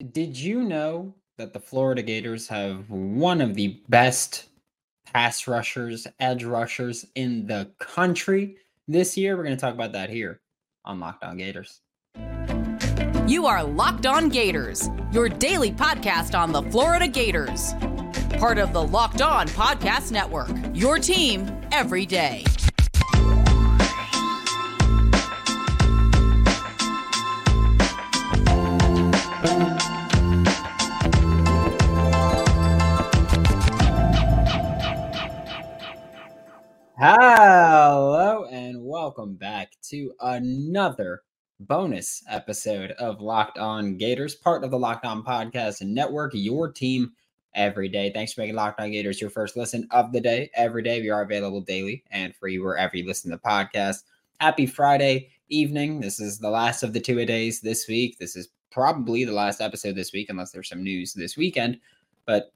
Did you know that the Florida Gators have one of the best pass rushers, edge rushers in the country this year? We're going to talk about that here on Locked On Gators. You are Locked On Gators, your daily podcast on the Florida Gators. Part of the Locked On Podcast Network, your team every day. To another bonus episode of Locked On Gators, part of the Locked On Podcast Network, your team every day. Thanks for making Locked On Gators your first listen of the day. Every day we are available daily and free wherever you listen to the podcast. Happy Friday evening. This is the last of the two a days this week. This is probably the last episode this week, unless there's some news this weekend. But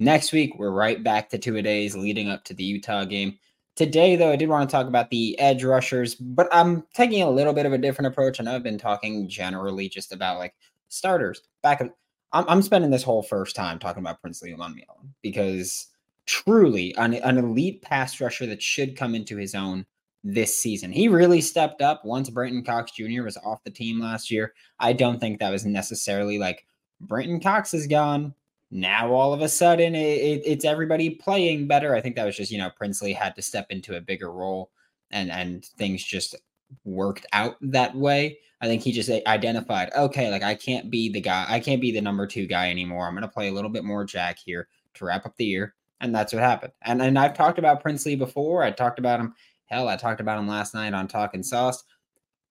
next week, we're right back to two a days leading up to the Utah game. Today, though, I did want to talk about the edge rushers, but I'm taking a little bit of a different approach. Know I've been talking generally just about like starters. Back, I'm, I'm spending this whole first time talking about Princely Umanmielen because truly an, an elite pass rusher that should come into his own this season. He really stepped up once Brenton Cox Jr. was off the team last year. I don't think that was necessarily like Brenton Cox is gone now all of a sudden it, it, it's everybody playing better. I think that was just you know Princely had to step into a bigger role, and and things just worked out that way. I think he just identified, okay, like I can't be the guy, I can't be the number two guy anymore. I'm to play a little bit more Jack here to wrap up the year, and that's what happened. And and I've talked about Princely before. I talked about him. Hell, I talked about him last night on Talking Sauce.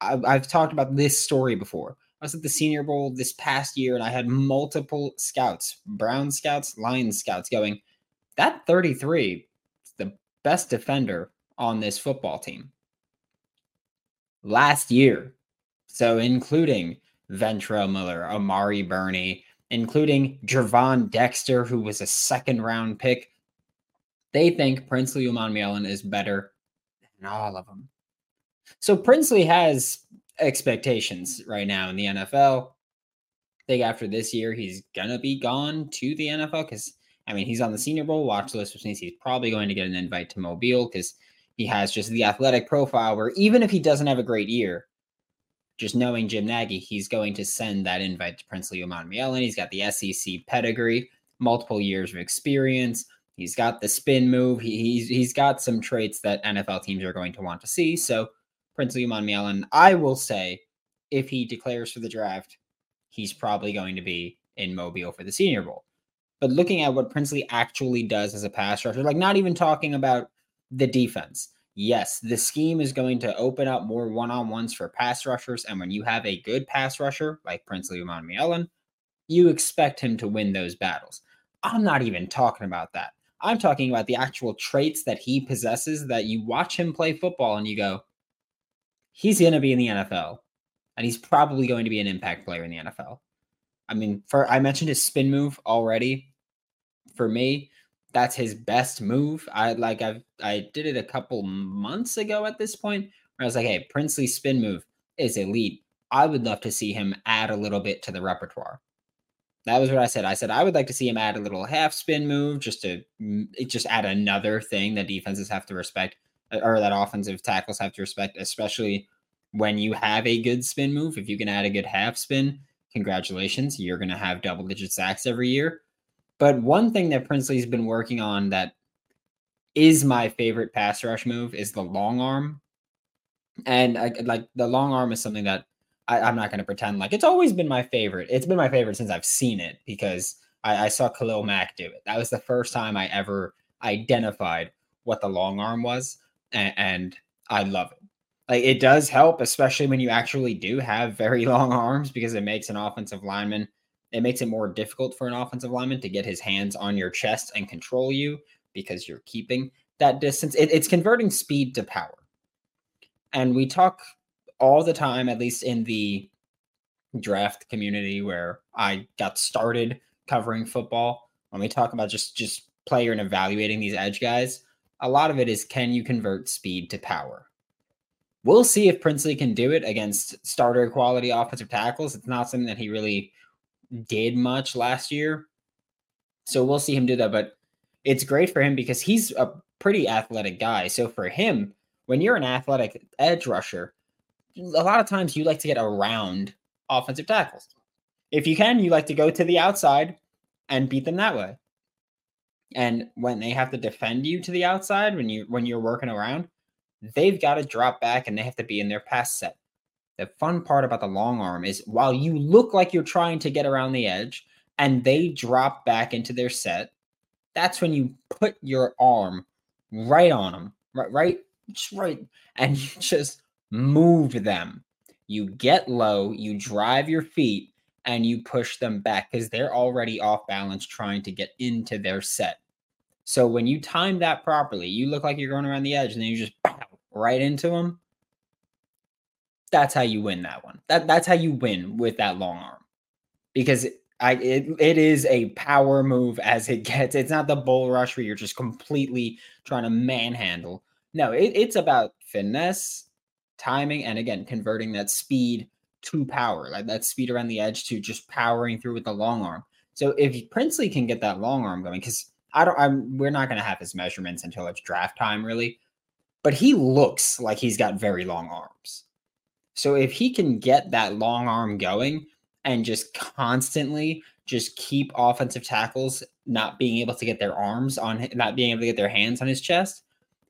I've, I've talked about this story before. I was at the Senior Bowl this past year and I had multiple scouts, Brown scouts, Lions scouts going, that 33 is the best defender on this football team. Last year, so including Ventrell Miller, Amari Burney, including Gervon Dexter, who was a second round pick, they think Princely Umanmielen is better than all of them. So Princely has expectations right now in the NFL. I think after this year, he's gonna be gone to the NFL because I mean he's on the Senior Bowl watch list, which means he's probably going to get an invite to Mobile because he has just the athletic profile where even if he doesn't have a great year, just knowing Jim Nagy, he's going to send that invite to Prince Princely Umanmielen. He's got the SEC pedigree, multiple years of experience. He's got the spin move. He, he's he's got some traits that NFL teams are going to want to see. So Princely Umanmielen. I will say, if he declares for the draft, he's probably going to be in Mobile for the Senior Bowl. But looking at what Princely actually does as a pass rusher, like not even talking about the defense. Yes, the scheme is going to open up more one-on-ones for pass rushers, and when you have a good pass rusher like Prince Princely Umanmielen, you expect him to win those battles. I'm not even talking about that. I'm talking about the actual traits that he possesses that you watch him play football and you go, he's going to be in the NFL, and he's probably going to be an impact player in the NFL. I mean, for I mentioned his spin move already. For me, that's his best move. I like I I did it a couple months ago at this point where I was like, hey, Princely spin move is elite. I would love to see him add a little bit to the repertoire. That was what I said. I said I would like to see him add a little half spin move just to mm, just add another thing that defenses have to respect or that offensive tackles have to respect, especially when you have a good spin move. If you can add a good half spin, congratulations, you're going to have double digit sacks every year. But one thing that Princely's been working on that is my favorite pass rush move is the long arm. And I, like the long arm is something that I, am not going to pretend like it's always been my favorite. It's been my favorite since I've seen it because I, I saw Khalil Mack do it. That was the first time I ever identified what the long arm was and, and I love it. Like it does help, especially when you actually do have very long arms, because it makes an offensive lineman. It makes it more difficult for an offensive lineman to get his hands on your chest and control you because you're keeping that distance. It, it's converting speed to power. And we talk all the time, at least in the draft community where I got started covering football. When we talk about just just player and evaluating these edge guys, a lot of it is can you convert speed to power? We'll see if Princely can do it against starter quality offensive tackles. It's not something that he really did much last year. So we'll see him do that. But it's great for him because he's a pretty athletic guy. So for him, when you're an athletic edge rusher, a lot of times you like to get around offensive tackles. If you can, you like to go to the outside and beat them that way. And when they have to defend you to the outside when you when you're working around, they've got to drop back and they have to be in their pass set. The fun part about the long arm is while you look like you're trying to get around the edge and they drop back into their set, that's when you put your arm right on them, right, right, just right, and you just move them. You get low, you drive your feet, and you push them back because they're already off balance trying to get into their set. So when you time that properly, you look like you're going around the edge and then you just right into them. That's how you win that one. That that's how you win with that long arm. Because I it, it is a power move as it gets. It's not the bull rush where you're just completely trying to manhandle. No, it, it's about finesse, timing, and again, converting that speed to power, like that speed around the edge to just powering through with the long arm. So if Princely can get that long arm going, because I don't, I'm we're not going to have his measurements until it's draft time, really. But he looks like he's got very long arms. So if he can get that long arm going and just constantly just keep offensive tackles not being able to get their arms on, not being able to get their hands on his chest,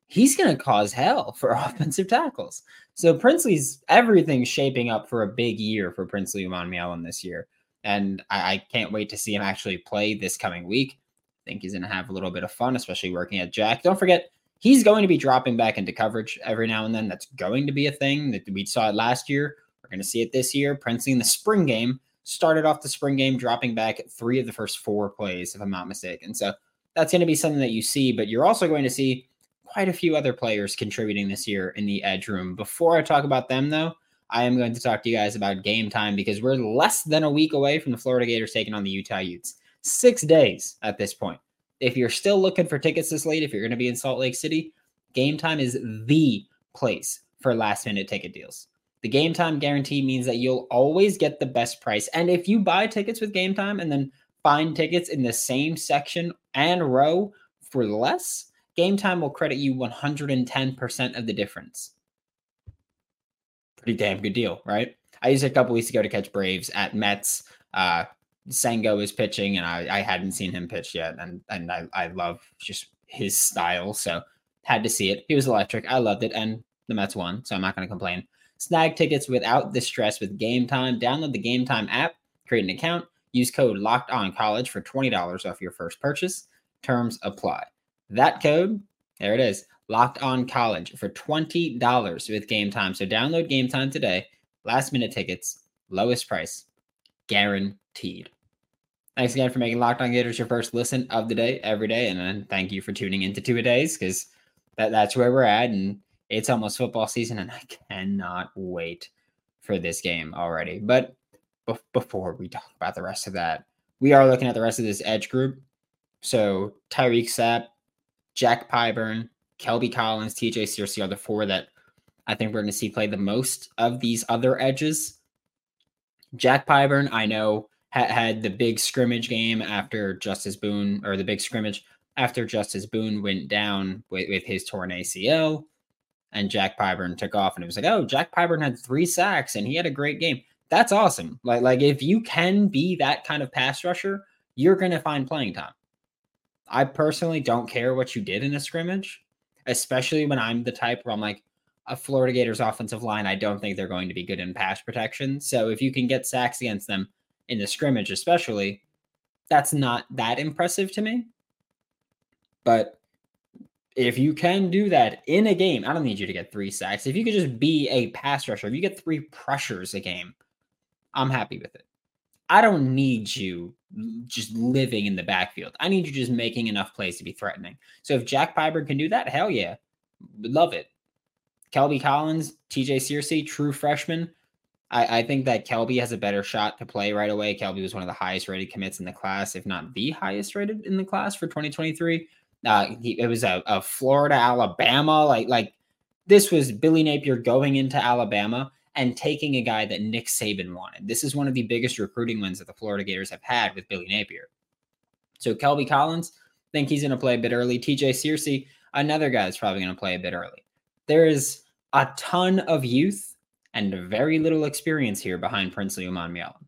he's going to cause hell for offensive tackles. So Princely's everything's shaping up for a big year for Princely Umanmielen this year. And I, I, can't wait to see him actually play this coming week. I think he's going to have a little bit of fun, especially working at Jack. Don't forget, he's going to be dropping back into coverage every now and then. That's going to be a thing that we saw it last year. We're going to see it this year. Princely in the spring game started off the spring game dropping back three of the first four plays, if I'm not mistaken. So that's going to be something that you see, but you're also going to see quite a few other players contributing this year in the edge room. Before I talk about them, though, I am going to talk to you guys about game time because we're less than a week away from the Florida Gators taking on the Utah Utes. Six days at this point. If you're still looking for tickets this late, if you're going to be in Salt Lake City, game time is the place for last minute ticket deals. The game time guarantee means that you'll always get the best price. And if you buy tickets with game time and then find tickets in the same section and row for less, Game Time will credit you 110% of the difference. Pretty damn good deal, right? I used it a couple weeks ago to catch Braves at Mets. Uh, Senga is pitching, and I, I hadn't seen him pitch yet, and and I, I love just his style, so had to see it. He was electric. I loved it, and the Mets won, so I'm not going to complain. Snag tickets without the stress with Game Time. Download the Game Time app, create an account, use code Locked On College for twenty dollars off your first purchase. Terms apply. That code, there it is, locked on college for $20 with game time. So download game time today. Last minute tickets, lowest price, guaranteed. Thanks again for making Locked On Gators your first listen of the day every day. And then thank you for tuning into two a days because that, that's where we're at. And it's almost football season, and I cannot wait for this game already. But before we talk about the rest of that, we are looking at the rest of this edge group. So Tyreak Sapp, Jack Pyburn, Kelby Collins, TJ Searcy are the four that I think we're going to see play the most of these other edges. Jack Pyburn, I know, ha- had the big scrimmage game after Justus Boone, or the big scrimmage after Justus Boone went down with, with his torn ACL. And Jack Pyburn took off, and it was like, oh, Jack Pyburn had three sacks and he had a great game. That's awesome. Like, like if you can be that kind of pass rusher, you're going to find playing time. I personally don't care what you did in a scrimmage, especially when I'm the type where I'm like, a Florida Gators offensive line, I don't think they're going to be good in pass protection. So if you can get sacks against them in the scrimmage, especially, that's not that impressive to me. But if you can do that in a game, I don't need you to get three sacks. If you could just be a pass rusher, if you get three pressures a game, I'm happy with it. I don't need you just living in the backfield. I need you just making enough plays to be threatening. So if Jack Pyburn can do that, hell yeah, love it. Kelby Collins, TJ Searcy, true freshman. I, I, think that Kelby has a better shot to play right away. Kelby was one of the highest rated commits in the class, if not the highest rated in the class for 2023. Uh, he, it was a, a Florida, Alabama, like like this was Billy Napier going into Alabama and taking a guy that Nick Saban wanted. This is one of the biggest recruiting wins that the Florida Gators have had with Billy Napier. So Kelby Collins, think he's going to play a bit early. TJ Searcy, another guy that's probably going to play a bit early. There is a ton of youth and very little experience here behind Prince Princely Umanmielen.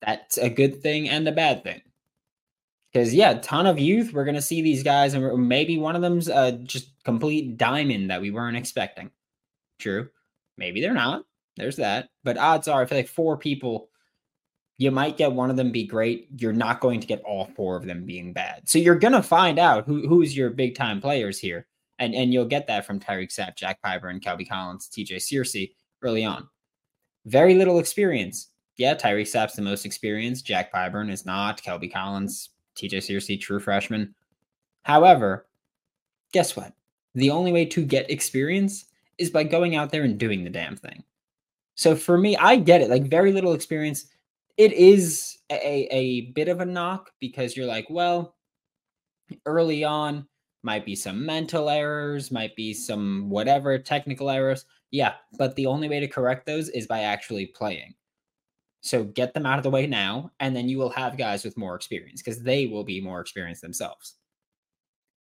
That's a good thing and a bad thing. Because yeah, ton of youth. We're gonna see these guys, and maybe one of them's uh, just complete diamond that we weren't expecting. True, maybe they're not. There's that, but odds are, I feel like four people, you might get one of them be great. You're not going to get all four of them being bad. So you're gonna find out who who's your big time players here, and and you'll get that from Tyreak Sapp, Jack Pyburn, and Kelby Collins, T.J. Searcy early on. Very little experience. Yeah, Tyreak Sapp's the most experienced. Jack Pyburn is not. Kelby Collins TJ Searcy, true freshman. However, guess what? The only way to get experience is by going out there and doing the damn thing. So for me, I get it. Like very little experience. It is a, a bit of a knock because you're like, well, early on, might be some mental errors, might be some whatever technical errors. Yeah, but the only way to correct those is by actually playing. So get them out of the way now, and then you will have guys with more experience because they will be more experienced themselves.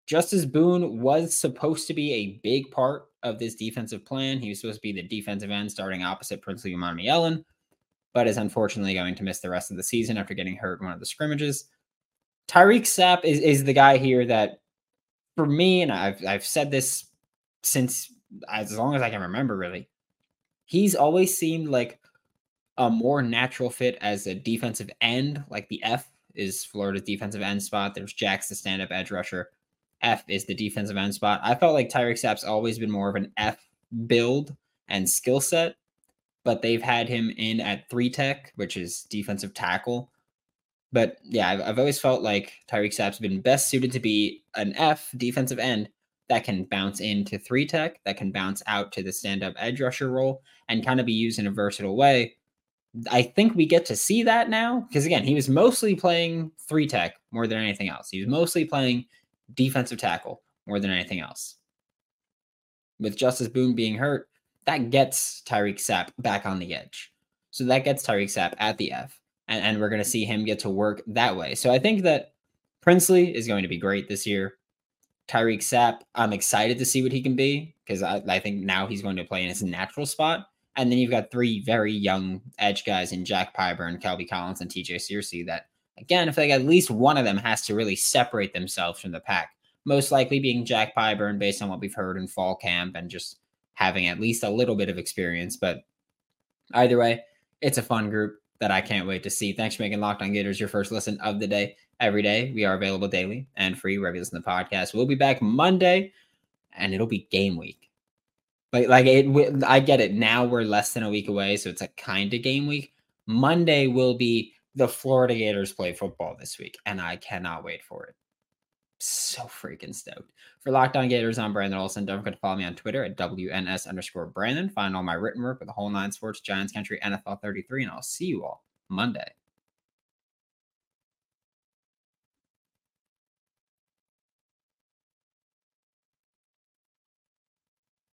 Justus Boone was supposed to be a big part of this defensive plan. He was supposed to be the defensive end starting opposite Prince Princely Umanmielen, but is unfortunately going to miss the rest of the season after getting hurt in one of the scrimmages. Tyreak Sapp is, is the guy here that, for me, and I've, I've said this since as long as I can remember, really, he's always seemed like a more natural fit as a defensive end, like the F is Florida's defensive end spot. There's Jack's the stand up edge rusher. F is the defensive end spot. I felt like Tyreak Sapp's always been more of an F build and skill set, but they've had him in at three tech, which is defensive tackle. But yeah, I've, I've always felt like Tyreak Sapp's been best suited to be an F defensive end that can bounce into three tech, that can bounce out to the stand up edge rusher role, and kind of be used in a versatile way I think we get to see that now because again, he was mostly playing three tech more than anything else. He was mostly playing defensive tackle more than anything else. With Justus Boone being hurt, that gets Tyreak Sapp back on the edge. So that gets Tyreak Sapp at the F, and, and we're going to see him get to work that way. So I think that Princely is going to be great this year. Tyreak Sapp, I'm excited to see what he can be because I, I think now he's going to play in his natural spot and then you've got three very young edge guys in Jack Pyburn, Kelby Collins, and TJ Searcy that, again, if like at least one of them has to really separate themselves from the pack, most likely being Jack Pyburn based on what we've heard in fall camp and just having at least a little bit of experience. But either way, it's a fun group that I can't wait to see. Thanks for making Locked On Gators your first listen of the day. Every day, we are available daily and free wherever you listen to the podcast. We'll be back Monday, and it'll be game week. Like like it I get it. Now we're less than a week away, so it's a kind of game week. Monday will be the Florida Gators play football this week, and I cannot wait for it. So freaking stoked. For Locked On Gators, I'm Brandon Olsen. Don't forget to follow me on Twitter at WNS underscore Brandon. Find all my written work with the whole nine sports, Giants Country, NFL 33, and I'll see you all Monday.